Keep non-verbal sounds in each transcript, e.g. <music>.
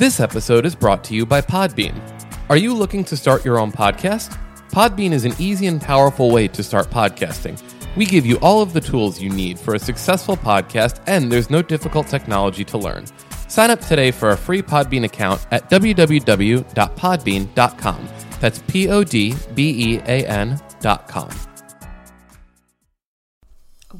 This episode is brought to you by Podbean. Are you looking to start your own podcast? Podbean is an easy and powerful way to start podcasting. We give you all of the tools you need for a successful podcast, and there's no difficult technology to learn. Sign up today for a free Podbean account at www.podbean.com. That's P O D B E A N.com.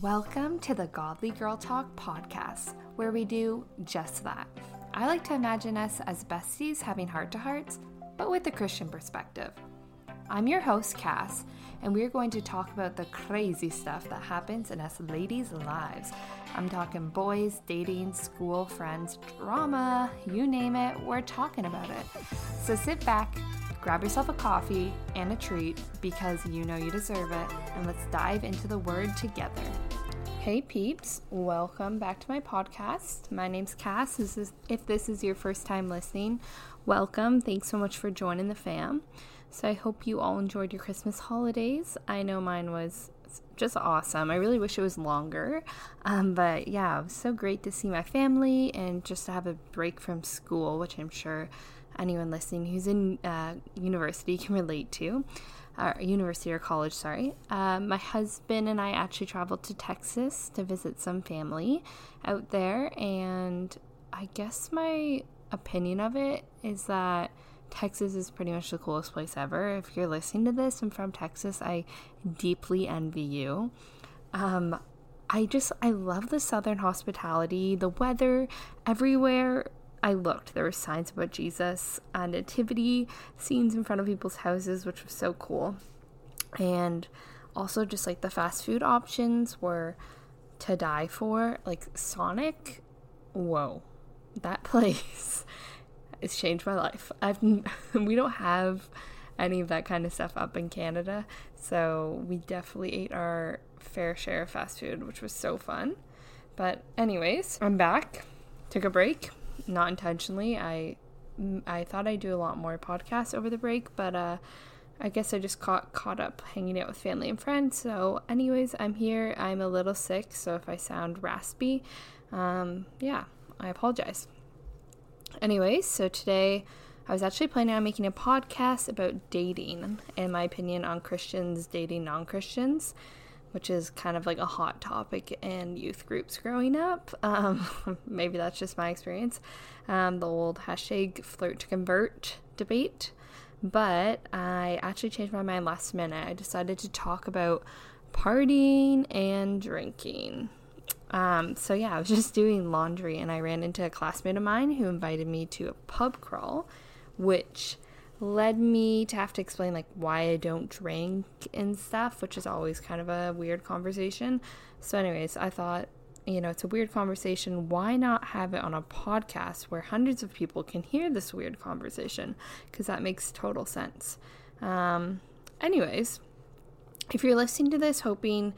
Welcome to the Godly Girl Talk podcast, where we do just that. I like to imagine us as besties having heart to hearts, but with a Christian perspective. I'm your host, Cass, and we're going to talk about the crazy stuff that happens in us ladies' lives. I'm talking boys, dating, school, friends, drama, you name it, we're talking about it. So sit back, grab yourself a coffee and a treat because you know you deserve it, and let's dive into the word together. Hey peeps, welcome back to my podcast. My name's Cass. This is, if this is your first time listening, welcome. Thanks so much for joining the fam. So I hope you all enjoyed your Christmas holidays. I know mine was just awesome. I really wish it was longer. Um, but yeah, it was so great to see my family and just to have a break from school, which I'm sure anyone listening who's in uh, university <laughs> can relate to. Uh, university or college, sorry. Uh, my husband and I actually traveled to Texas to visit some family out there, and I guess my opinion of it is that Texas is pretty much the coolest place ever. If you're listening to this and from Texas, I deeply envy you. Um, I just, I love the southern hospitality, the weather, everywhere I looked, there were signs about Jesus, uh, nativity scenes in front of people's houses, which was so cool. And also, just like the fast food options were to die for. Like Sonic, whoa, that <laughs> place has changed my life. I've <laughs> we don't have any of that kind of stuff up in Canada, so we definitely ate our fair share of fast food, which was so fun. But anyways, I'm back. Took a break, not intentionally. I I thought I'd do a lot more podcasts over the break, but uh I guess I just caught caught up hanging out with family and friends. So, anyways, I'm here. I'm a little sick, so if I sound raspy, um, yeah, I apologize. Anyways, so today I was actually planning on making a podcast about dating and my opinion on Christians dating non Christians, which is kind of like a hot topic in youth groups growing up. <laughs> Um, maybe that's just my experience. Um, the old hashtag flirt to convert debate. But I actually changed my mind last minute. I decided to talk about partying and drinking. Um, so yeah, I was <laughs> just doing laundry and I ran into a classmate of mine who invited me to a pub crawl, which led me to have to explain like why I don't drink and stuff, which is always kind of a weird conversation. So, anyways, I thought, you know, it's a weird conversation. Why not have it on a podcast where hundreds of people can hear this weird conversation? Because that makes total sense. Um, anyways, if you're listening to this hoping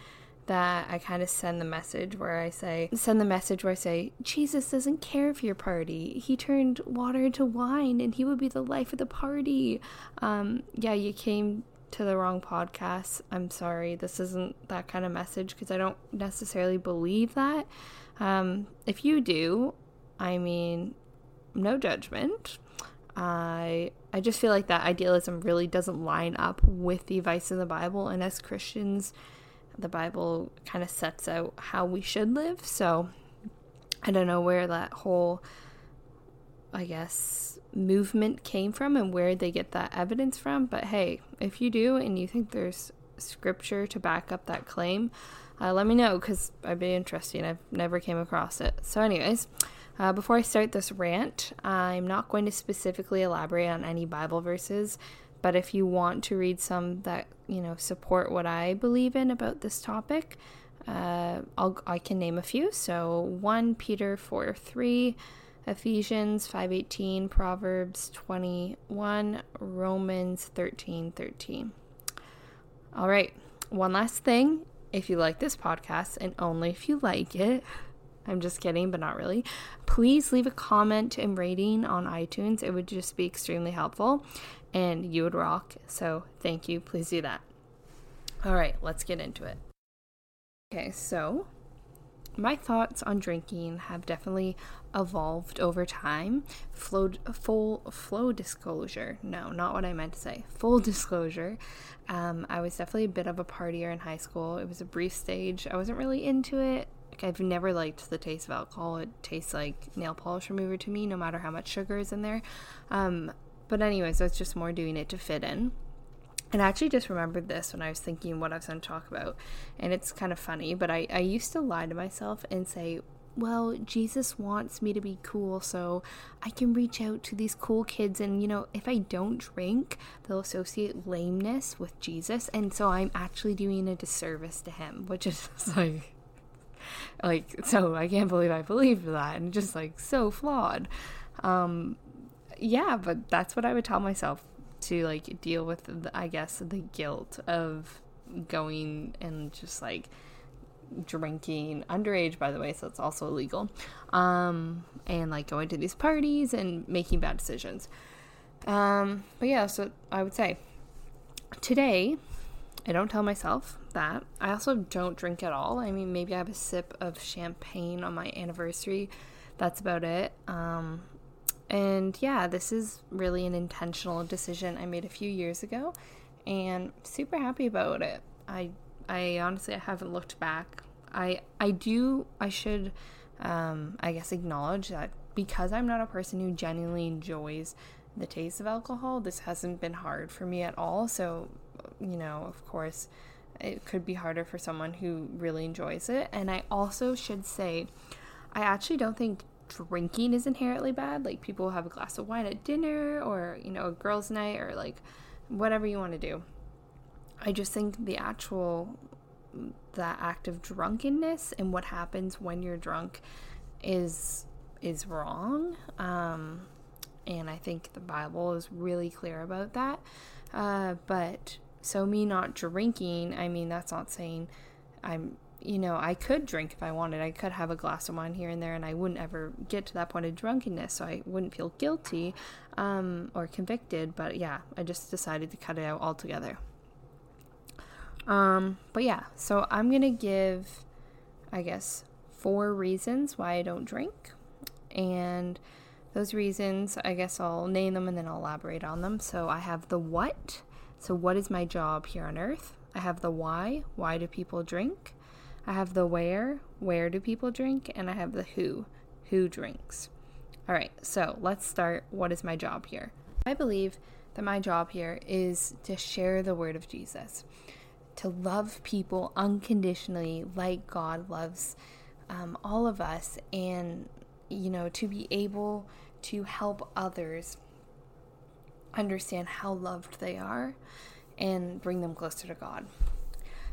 that I kind of send the message where I say, send the message where I say, Jesus doesn't care for your party. He turned water into wine and he would be the life of the party. Um, yeah, you came to the wrong podcast. I'm sorry. This isn't that kind of message because I don't necessarily believe that. Um, if you do, I mean, no judgment. I I just feel like that idealism really doesn't line up with the advice in the Bible, and as Christians, the Bible kind of sets out how we should live. So I don't know where that whole, I guess, movement came from and where they get that evidence from. But hey, if you do and you think there's scripture to back up that claim, uh, let me know because I'd be interested. I've never came across it. So, anyways. Uh, before I start this rant, I'm not going to specifically elaborate on any Bible verses but if you want to read some that you know support what I believe in about this topic, uh, I'll, I can name a few. So one Peter four three, Ephesians five eighteen, Proverbs twenty one, Romans thirteen thirteen. All right, one last thing. If you like this podcast, and only if you like it, I'm just kidding, but not really. Please leave a comment and rating on iTunes. It would just be extremely helpful and you would rock. So thank you. Please do that. All right, let's get into it. Okay, so my thoughts on drinking have definitely evolved over time. Flow, full flow disclosure. No, not what I meant to say. Full <laughs> disclosure. Um, I was definitely a bit of a partier in high school. It was a brief stage. I wasn't really into it. Like, I've never liked the taste of alcohol. It tastes like nail polish remover to me, no matter how much sugar is in there. Um, but anyways, was just more doing it to fit in. And I actually just remembered this when I was thinking what I was going to talk about. And it's kind of funny, but I, I used to lie to myself and say, well, Jesus wants me to be cool, so I can reach out to these cool kids. And, you know, if I don't drink, they'll associate lameness with Jesus. And so I'm actually doing a disservice to him, <laughs> which is like, like, so I can't believe I believed that. And just like so flawed. Um, yeah, but that's what I would tell myself to like deal with the, I guess the guilt of going and just like drinking. Underage by the way so it's also illegal. Um and like going to these parties and making bad decisions. Um but yeah so i would say today i don't tell myself that. I also don't drink at all. I mean maybe i have a sip of champagne on my anniversary. That's about it. Um and yeah, this is really an intentional decision I made a few years ago and super happy about it. I I honestly I haven't looked back. I I do I should um I guess acknowledge that because I'm not a person who genuinely enjoys the taste of alcohol, this hasn't been hard for me at all. So, you know, of course, it could be harder for someone who really enjoys it. And I also should say I actually don't think drinking is inherently bad. Like people have a glass of wine at dinner or, you know, a girls' night or like whatever you want to do. I just think the actual that act of drunkenness and what happens when you're drunk is is wrong. Um, and I think the Bible is really clear about that. Uh, but so me not drinking, I mean that's not saying I'm you know, I could drink if I wanted. I could have a glass of wine here and there, and I wouldn't ever get to that point of drunkenness, so I wouldn't feel guilty um, or convicted. But yeah, I just decided to cut it out altogether. Um, but yeah, so I'm gonna give, I guess, four reasons why I don't drink, and those reasons, I guess I'll name them and then I'll elaborate on them. So I have the what. So, what is my job here on earth? I have the why. Why do people drink? I have the where, where do people drink, and I have the who, who drinks. All right, so let's start. What is my job here? I believe that my job here is to share the word of Jesus, to love people unconditionally like God loves um, all of us, and, you know, to be able to help others understand how loved they are and bring them closer to God.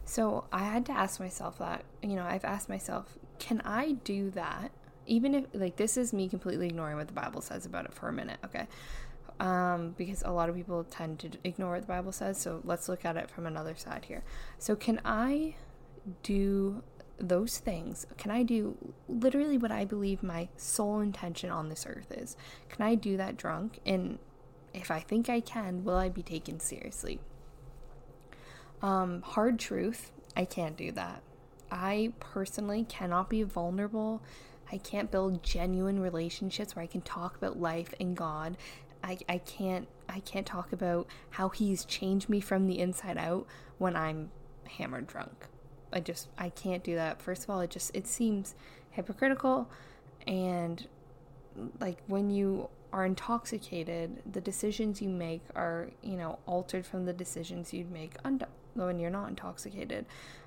So I had to ask myself that, you know, I've asked myself, can I do that? Even if, like, this is me completely ignoring what the Bible says about it for a minute, okay? Um, because a lot of people tend to ignore what the Bible says. So let's look at it from another side here. So, can I do those things? Can I do literally what I believe my sole intention on this earth is? Can I do that drunk? And if I think I can, will I be taken seriously? Um, hard truth, I can't do that. I personally cannot be vulnerable. I can't build genuine relationships where I can talk about life and God. I, I can't I can't talk about how he's changed me from the inside out when I'm hammered drunk. I just I can't do that. First of all, it just it seems hypocritical and like when you are intoxicated, the decisions you make are, you know, altered from the decisions you'd make un- when you're not intoxicated.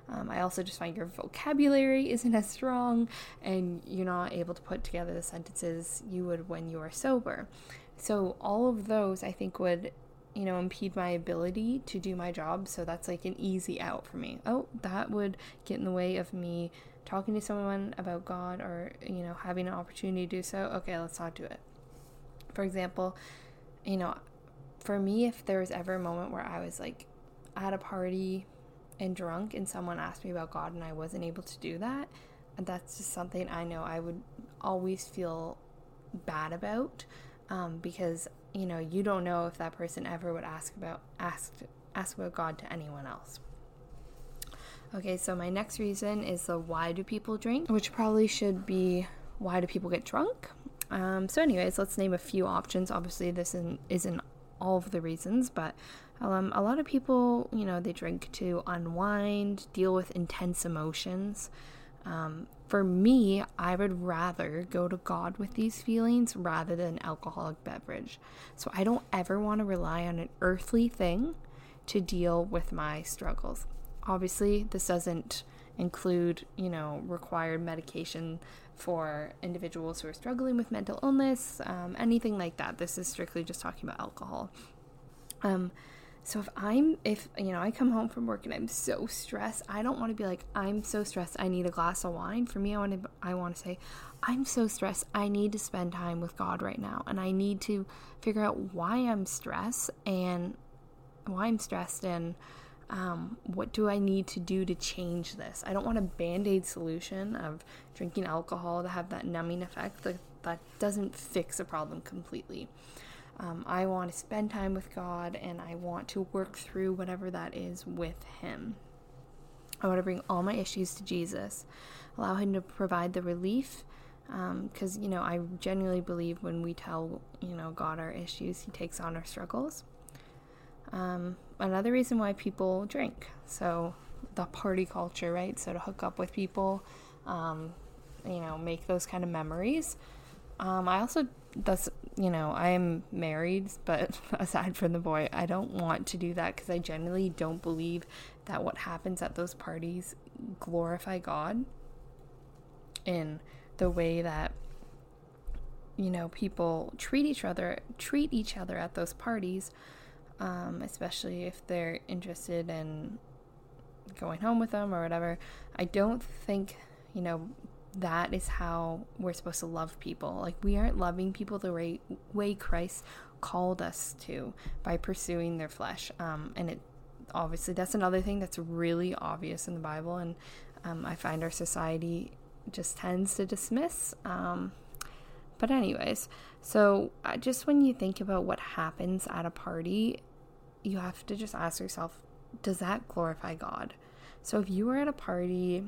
Um, I also just find your vocabulary isn't as strong and you're not able to put together the sentences you would when you are sober. So, all of those I think would, you know, impede my ability to do my job. So, that's like an easy out for me. Oh, that would get in the way of me talking to someone about God or, you know, having an opportunity to do so. Okay, let's not do it. For example, you know, for me, if there was ever a moment where I was like at a party and drunk and someone asked me about God and I wasn't able to do that, that's just something I know I would always feel bad about um, because you know you don't know if that person ever would ask about ask ask about God to anyone else. Okay, so my next reason is the why do people drink, which probably should be why do people get drunk? Um, so, anyways, let's name a few options. Obviously, this isn't, isn't all of the reasons, but um, a lot of people, you know, they drink to unwind, deal with intense emotions. Um, for me, I would rather go to God with these feelings rather than alcoholic beverage. So I don't ever want to rely on an earthly thing to deal with my struggles. Obviously, this doesn't include, you know, required medication for individuals who are struggling with mental illness, um, anything like that. This is strictly just talking about alcohol. Um, so if I'm, if you know, I come home from work and I'm so stressed, I don't want to be like, I'm so stressed, I need a glass of wine. For me, I want to, I want to say, I'm so stressed, I need to spend time with God right now, and I need to figure out why I'm stressed and why I'm stressed and um, what do I need to do to change this? I don't want a band aid solution of drinking alcohol to have that numbing effect. That, that doesn't fix a problem completely. Um, I want to spend time with God and I want to work through whatever that is with Him. I want to bring all my issues to Jesus, allow Him to provide the relief. Because, um, you know, I genuinely believe when we tell, you know, God our issues, He takes on our struggles. Um, another reason why people drink. So the party culture, right? So to hook up with people, um, you know, make those kind of memories. Um, I also that's you know I am married, but <laughs> aside from the boy, I don't want to do that because I genuinely don't believe that what happens at those parties glorify God in the way that you know people treat each other treat each other at those parties um, especially if they're interested in going home with them or whatever. I don't think, you know, that is how we're supposed to love people. Like, we aren't loving people the way, way Christ called us to by pursuing their flesh. Um, and it obviously, that's another thing that's really obvious in the Bible. And um, I find our society just tends to dismiss. Um, but, anyways, so uh, just when you think about what happens at a party, you have to just ask yourself does that glorify God? So if you were at a party,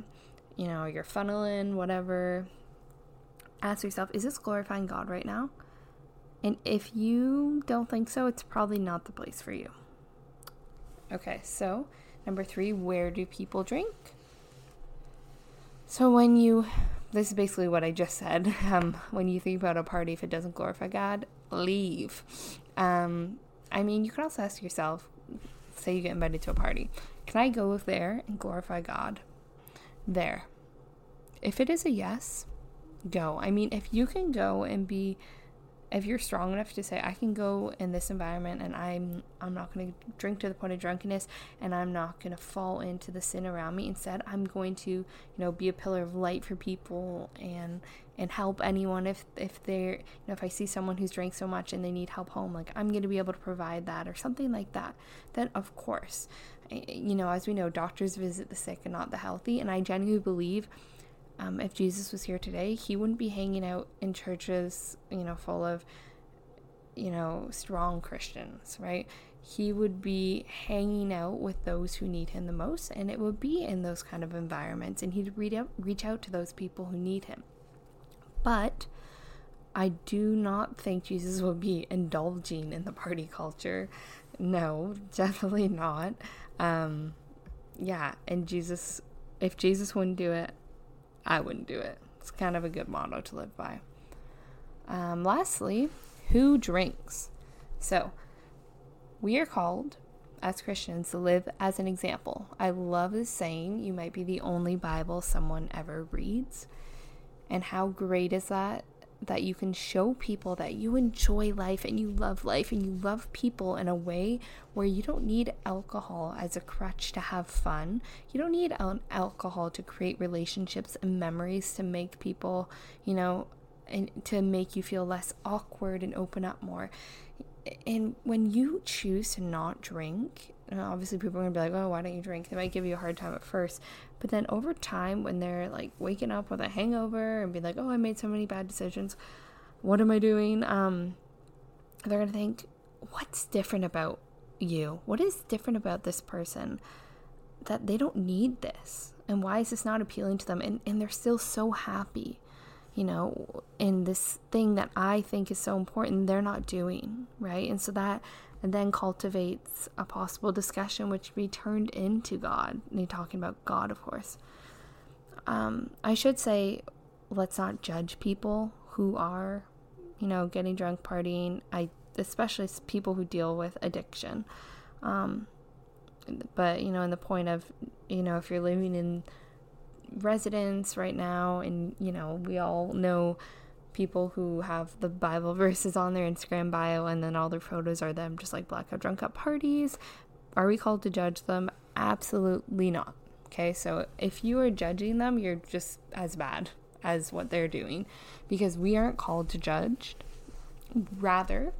you know, you're funneling, whatever, ask yourself, is this glorifying God right now? And if you don't think so, it's probably not the place for you. Okay, so number three, where do people drink? So when you, this is basically what I just said. <laughs> Um, when you think about a party, if it doesn't glorify God, leave. Um, I mean, you could also ask yourself say you get invited to a party, can I go there and glorify God? There. If it is a yes, go. I mean, if you can go and be if you're strong enough to say I can go in this environment and I'm I'm not going to drink to the point of drunkenness and I'm not going to fall into the sin around me instead I'm going to you know be a pillar of light for people and and help anyone if if they're you know if I see someone who's drank so much and they need help home like I'm going to be able to provide that or something like that then of course you know as we know doctors visit the sick and not the healthy and I genuinely believe um, if Jesus was here today, he wouldn't be hanging out in churches, you know, full of, you know, strong Christians, right? He would be hanging out with those who need him the most, and it would be in those kind of environments, and he'd reach out, reach out to those people who need him. But I do not think Jesus would be indulging in the party culture. No, definitely not. Um, yeah, and Jesus, if Jesus wouldn't do it, I wouldn't do it. It's kind of a good motto to live by. Um, lastly, who drinks? So, we are called as Christians to live as an example. I love this saying, you might be the only Bible someone ever reads. And how great is that? That you can show people that you enjoy life and you love life and you love people in a way where you don't need alcohol as a crutch to have fun. You don't need al- alcohol to create relationships and memories to make people, you know, and to make you feel less awkward and open up more. And when you choose to not drink, obviously people are gonna be like, oh, why don't you drink? They might give you a hard time at first, but then over time, when they're like waking up with a hangover and be like, oh, I made so many bad decisions, what am I doing? Um, they're gonna think, what's different about you? What is different about this person that they don't need this. And why is this not appealing to them? And, and they're still so happy, you know, in this thing that I think is so important, they're not doing, right? And so that and then cultivates a possible discussion which be turned into God. And talking about God, of course. Um, I should say, let's not judge people who are, you know, getting drunk, partying. I especially people who deal with addiction. Um, but you know, in the point of, you know, if you're living in residence right now, and you know, we all know people who have the Bible <laughs> verses on their Instagram bio and then all their photos are them just like blackout drunk at parties. Are we called to judge them? Absolutely not. Okay, so if you are judging them, you're just as bad as what they're doing because we aren't called to judge. Rather,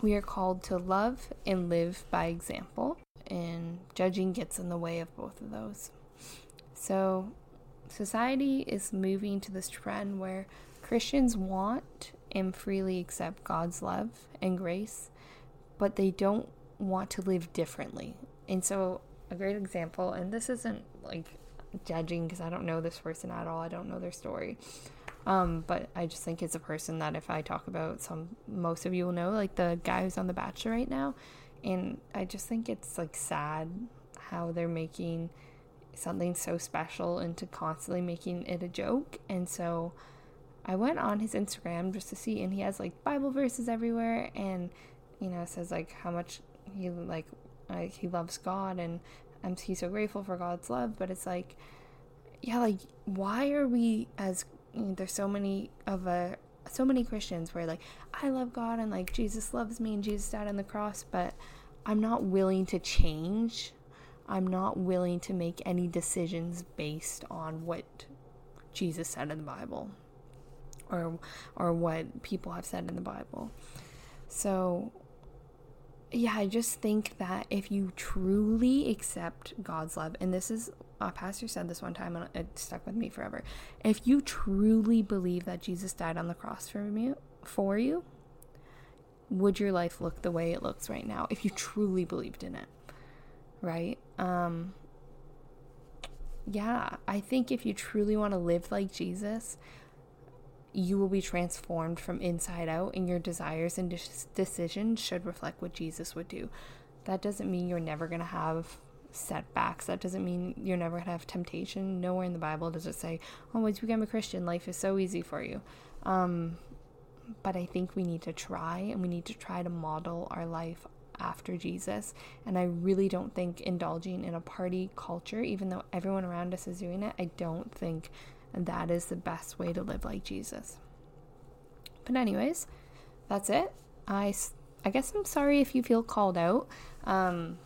we are called to love and live by example, and judging gets in the way of both of those. So, society is moving to this trend where Christians want and freely accept God's love and grace, but they don't want to live differently. And so, a great example, and this isn't like judging because I don't know this person at all, I don't know their story. Um, but I just think it's a person that if I talk about some, most of you will know, like the guy who's on The Bachelor right now. And I just think it's like sad how they're making something so special into constantly making it a joke. And so I went on his Instagram just to see, and he has like Bible verses everywhere, and you know says like how much he like he loves God, and I'm he's so grateful for God's love. But it's like, yeah, like why are we as you know, there's so many of a so many Christians where like I love God and like Jesus loves me and Jesus died on the cross, but I'm not willing to change. I'm not willing to make any decisions based on what Jesus said in the Bible or or what people have said in the Bible. So yeah, I just think that if you truly accept God's love, and this is a pastor said this one time and it stuck with me forever. If you truly believe that Jesus died on the cross for you, for you, would your life look the way it looks right now if you truly believed in it? Right? Um yeah, I think if you truly want to live like Jesus, you will be transformed from inside out, and your desires and decisions should reflect what Jesus would do. That doesn't mean you're never going to have setbacks. That doesn't mean you're never going to have temptation. Nowhere in the Bible does it say, oh, once you become a Christian, life is so easy for you. Um, but I think we need to try, and we need to try to model our life after Jesus. And I really don't think indulging in a party culture, even though everyone around us is doing it, I don't think that is the best way to live like Jesus. But, anyways, that's it. I, I guess I'm sorry if you feel called out. Um,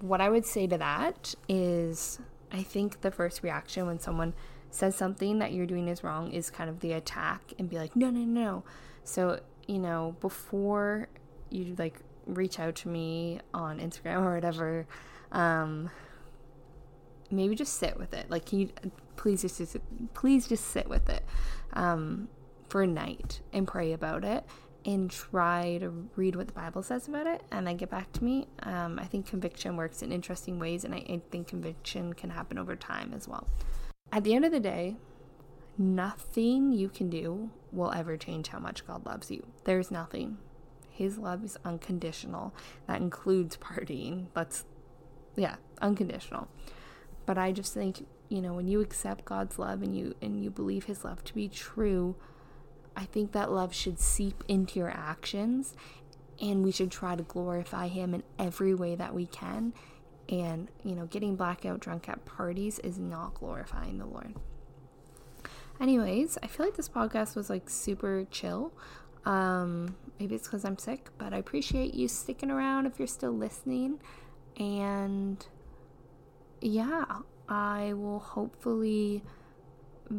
what I would say to that is I think the first reaction when someone says something that you're doing is wrong is kind of the attack and be like, no, no, no. So, you know, before you like reach out to me on Instagram or whatever, um, maybe just sit with it. Like, you please just please just sit with it um, for a night and pray about it and try to read what the Bible says about it and then get back to me. Um, I think conviction works in interesting ways, and I, I think conviction can happen over time as well. At the end of the day, nothing you can do will ever change how much God loves you. There's nothing. His love is unconditional. That includes partying. That's, yeah, unconditional. But I just think you know, when you accept God's love and you and you believe his love to be true, I think that love should seep into your actions and we should try to glorify him in every way that we can. And, you know, getting blackout drunk at parties is not glorifying the Lord. Anyways, I feel like this podcast was like super chill. Um, maybe it's because I'm sick, but I appreciate you sticking around if you're still listening. And yeah, I will hopefully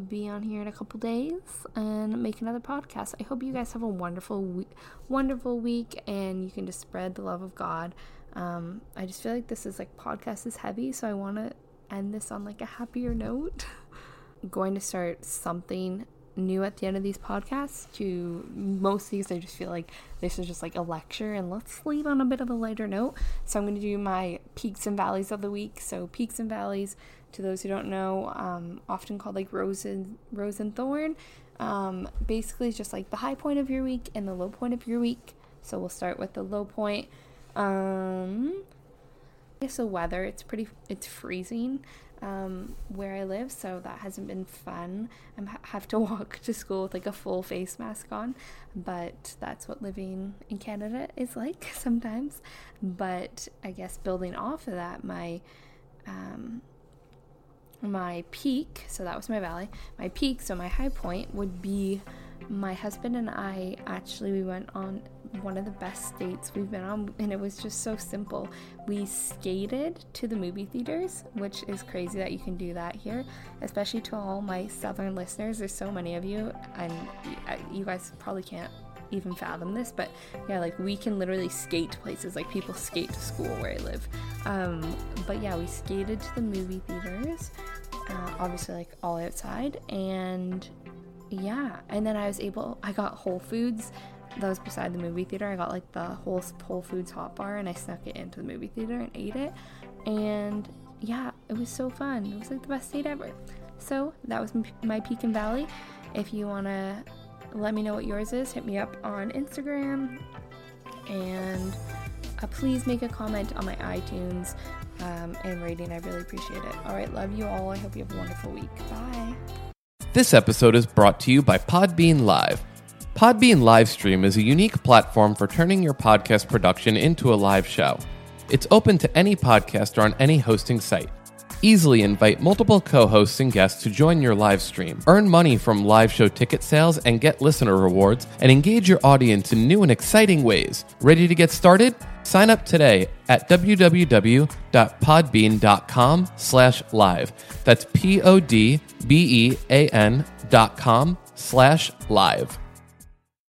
be on here in a couple days and make another podcast. I hope you guys have a wonderful week, wonderful week, and you can just spread the love of God. Um, I just feel like this is like podcast is heavy, so I want to end this on like a happier note. <laughs> Going to start something new at the end of these podcasts. To most of these, I just feel like this is just like a lecture, and let's leave on a bit of a lighter note. So I'm going to do my peaks and valleys of the week. So peaks and valleys, to those who don't know, um, often called like rose and rose and thorn. Um, basically, just like the high point of your week and the low point of your week. So we'll start with the low point. Um, so weather, it's pretty, it's freezing um, where I live, so that hasn't been fun. I have to <laughs> walk to school with like a full face mask on, but that's what living in Canada is like <laughs> sometimes. But I guess building off of that, my um, my peak, so that was my valley. My peak, so my high point would be my husband and I actually we went on one of the best dates we've been on and it was just so simple. We skated to the movie theaters, which is crazy that you can do that here, especially to all my southern listeners. There's so many of you and uh, you guys probably can't even fathom this, but yeah, like we can literally skate to places. Like people skate to school where I live. Um, but yeah, we skated to the movie theaters, uh, obviously like all outside, and yeah, and then I was able. I got Whole Foods. That was beside the movie theater. I got like the whole Whole Foods hot bar, and I snuck it into the movie theater and ate it. And yeah, it was so fun. It was like the best date ever. So that was my peak and valley. If you wanna let me know what yours is, hit me up on Instagram, and uh, please make a comment on my iTunes um, and rating. I really appreciate it. All right, love you all. I hope you have a wonderful week. Bye. This episode is brought to you by Podbean Live. Podbean Livestream is a unique platform for turning your podcast production into a live show. It's open to any podcaster on any hosting site. Easily invite multiple co hosts and guests to join your live stream, earn money from live show ticket sales, and get listener rewards, and engage your audience in new and exciting ways. Ready to get started? Sign up today at www.podbean.com slash live. That's P O D B E A N dot com slash live.